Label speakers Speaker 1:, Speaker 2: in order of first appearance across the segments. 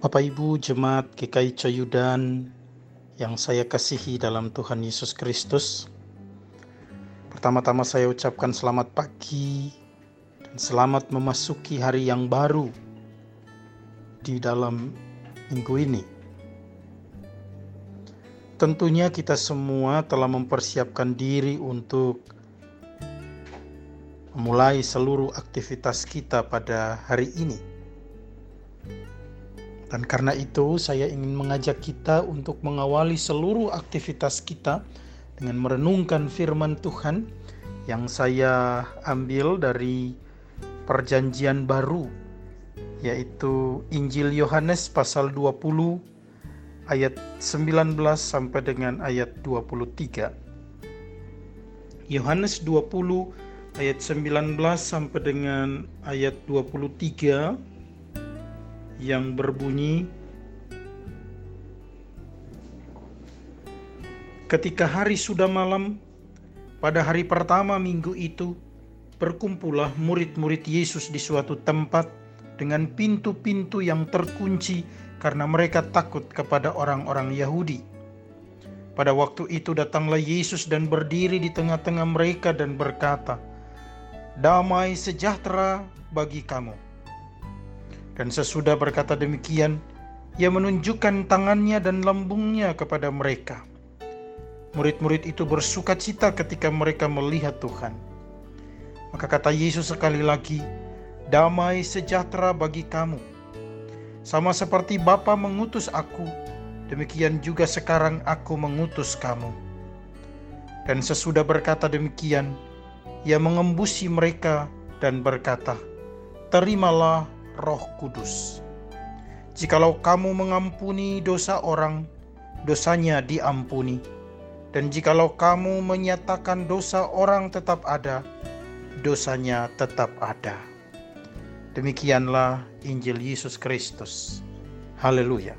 Speaker 1: Bapak Ibu Jemaat GKI Coyudan yang saya kasihi dalam Tuhan Yesus Kristus. Pertama-tama saya ucapkan selamat pagi dan selamat memasuki hari yang baru di dalam minggu ini. Tentunya kita semua telah mempersiapkan diri untuk memulai seluruh aktivitas kita pada hari ini dan karena itu saya ingin mengajak kita untuk mengawali seluruh aktivitas kita dengan merenungkan firman Tuhan yang saya ambil dari perjanjian baru yaitu Injil Yohanes pasal 20 ayat 19 sampai dengan ayat 23. Yohanes 20 ayat 19 sampai dengan ayat 23 yang berbunyi Ketika hari sudah malam, pada hari pertama minggu itu, berkumpullah murid-murid Yesus di suatu tempat dengan pintu-pintu yang terkunci karena mereka takut kepada orang-orang Yahudi. Pada waktu itu datanglah Yesus dan berdiri di tengah-tengah mereka dan berkata, "Damai sejahtera bagi kamu." Dan sesudah berkata demikian, ia menunjukkan tangannya dan lambungnya kepada mereka. Murid-murid itu bersuka cita ketika mereka melihat Tuhan. Maka kata Yesus sekali lagi, damai sejahtera bagi kamu. Sama seperti Bapa mengutus aku, demikian juga sekarang aku mengutus kamu. Dan sesudah berkata demikian, ia mengembusi mereka dan berkata, Terimalah Roh Kudus. Jikalau kamu mengampuni dosa orang, dosanya diampuni. Dan jikalau kamu menyatakan dosa orang tetap ada, dosanya tetap ada. Demikianlah Injil Yesus Kristus. Haleluya.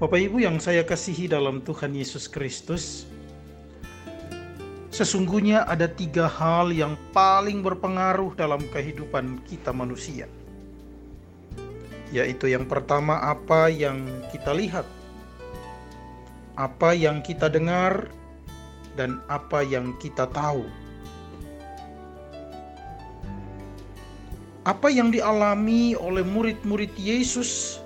Speaker 1: Bapak Ibu yang saya kasihi dalam Tuhan Yesus Kristus, Sesungguhnya ada tiga hal yang paling berpengaruh dalam kehidupan kita manusia, yaitu yang pertama, apa yang kita lihat, apa yang kita dengar, dan apa yang kita tahu. Apa yang dialami oleh murid-murid Yesus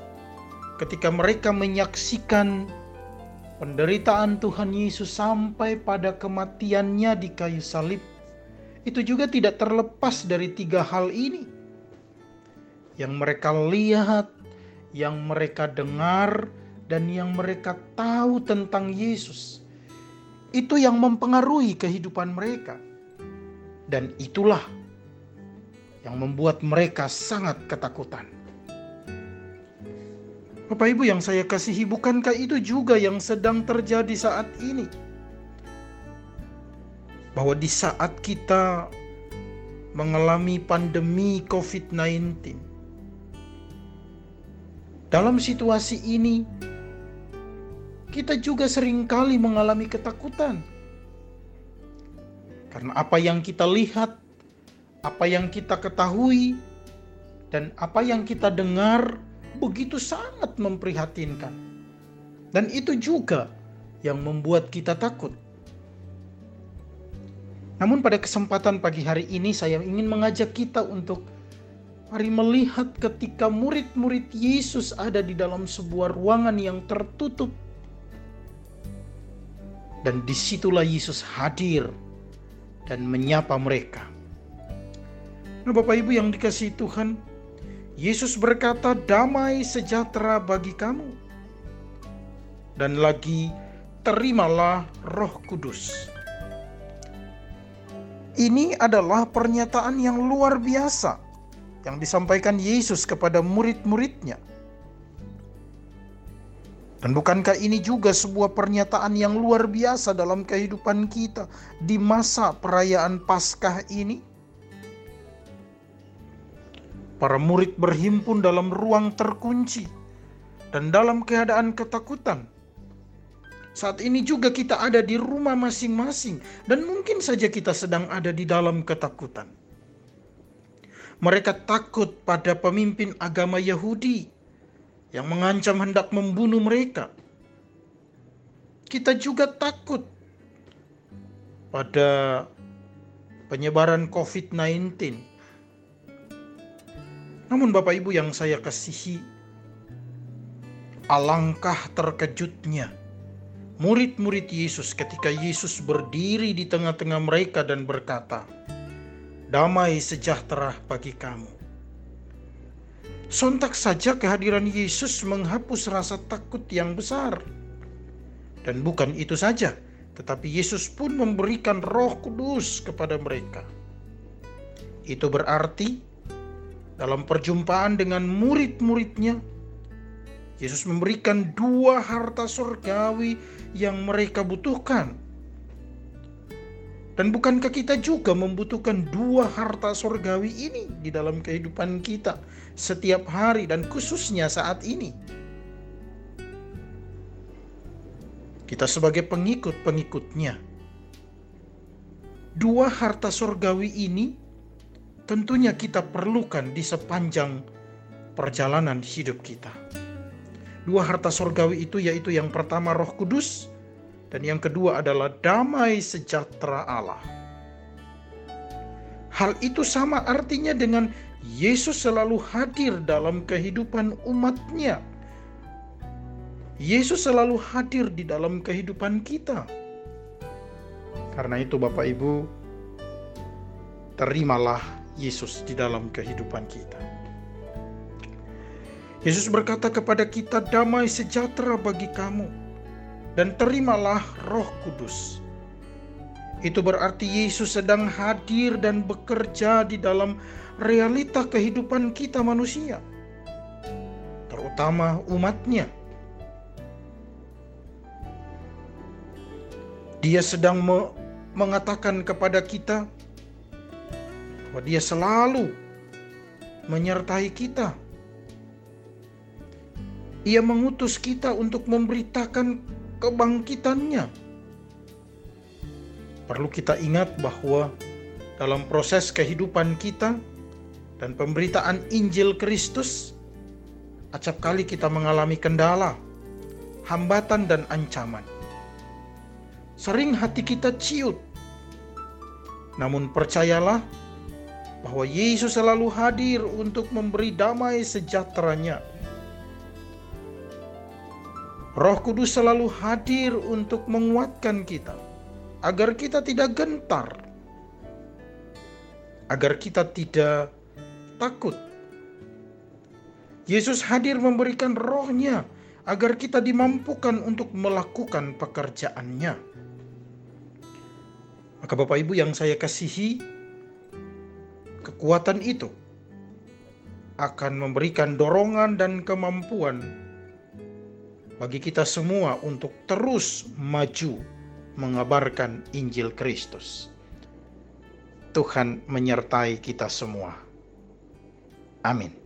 Speaker 1: ketika mereka menyaksikan penderitaan Tuhan Yesus sampai pada kematiannya di kayu salib itu juga tidak terlepas dari tiga hal ini. Yang mereka lihat, yang mereka dengar, dan yang mereka tahu tentang Yesus. Itu yang mempengaruhi kehidupan mereka. Dan itulah yang membuat mereka sangat ketakutan. Bapak Ibu yang saya kasihi, bukankah itu juga yang sedang terjadi saat ini? Bahwa di saat kita mengalami pandemi COVID-19, dalam situasi ini kita juga sering kali mengalami ketakutan. Karena apa yang kita lihat, apa yang kita ketahui, dan apa yang kita dengar begitu sangat memprihatinkan. Dan itu juga yang membuat kita takut. Namun pada kesempatan pagi hari ini saya ingin mengajak kita untuk mari melihat ketika murid-murid Yesus ada di dalam sebuah ruangan yang tertutup. Dan di situlah Yesus hadir dan menyapa mereka. Nah Bapak Ibu yang dikasih Tuhan, Yesus berkata, "Damai sejahtera bagi kamu." Dan lagi, "Terimalah Roh Kudus." Ini adalah pernyataan yang luar biasa yang disampaikan Yesus kepada murid-muridnya. Dan bukankah ini juga sebuah pernyataan yang luar biasa dalam kehidupan kita di masa perayaan Paskah ini? Para murid berhimpun dalam ruang terkunci dan dalam keadaan ketakutan. Saat ini juga kita ada di rumah masing-masing, dan mungkin saja kita sedang ada di dalam ketakutan. Mereka takut pada pemimpin agama Yahudi yang mengancam hendak membunuh mereka. Kita juga takut pada penyebaran COVID-19. Namun, Bapak Ibu yang saya kasihi, alangkah terkejutnya murid-murid Yesus ketika Yesus berdiri di tengah-tengah mereka dan berkata, "Damai sejahtera bagi kamu." Sontak saja kehadiran Yesus menghapus rasa takut yang besar. Dan bukan itu saja, tetapi Yesus pun memberikan Roh Kudus kepada mereka. Itu berarti dalam perjumpaan dengan murid-muridnya, Yesus memberikan dua harta surgawi yang mereka butuhkan. Dan bukankah kita juga membutuhkan dua harta surgawi ini di dalam kehidupan kita? setiap hari dan khususnya saat ini. Kita sebagai pengikut-pengikutnya. Dua harta surgawi ini tentunya kita perlukan di sepanjang perjalanan hidup kita. Dua harta surgawi itu yaitu yang pertama Roh Kudus dan yang kedua adalah damai sejahtera Allah. Hal itu sama artinya dengan Yesus selalu hadir dalam kehidupan umatnya. Yesus selalu hadir di dalam kehidupan kita. Karena itu Bapak Ibu, terimalah Yesus di dalam kehidupan kita. Yesus berkata kepada kita, "Damai sejahtera bagi kamu, dan terimalah Roh Kudus." Itu berarti Yesus sedang hadir dan bekerja di dalam realita kehidupan kita manusia, terutama umatnya. Dia sedang me mengatakan kepada kita bahwa dia selalu menyertai kita. Ia mengutus kita untuk memberitakan kebangkitannya. Perlu kita ingat bahwa dalam proses kehidupan kita, dan pemberitaan Injil Kristus, acap kali kita mengalami kendala, hambatan, dan ancaman. Sering hati kita ciut, namun percayalah bahwa Yesus selalu hadir untuk memberi damai sejahteranya. Roh Kudus selalu hadir untuk menguatkan kita agar kita tidak gentar, agar kita tidak takut. Yesus hadir memberikan rohnya agar kita dimampukan untuk melakukan pekerjaannya. Maka Bapak Ibu yang saya kasihi, kekuatan itu akan memberikan dorongan dan kemampuan bagi kita semua untuk terus maju mengabarkan Injil Kristus. Tuhan menyertai kita semua. Amin.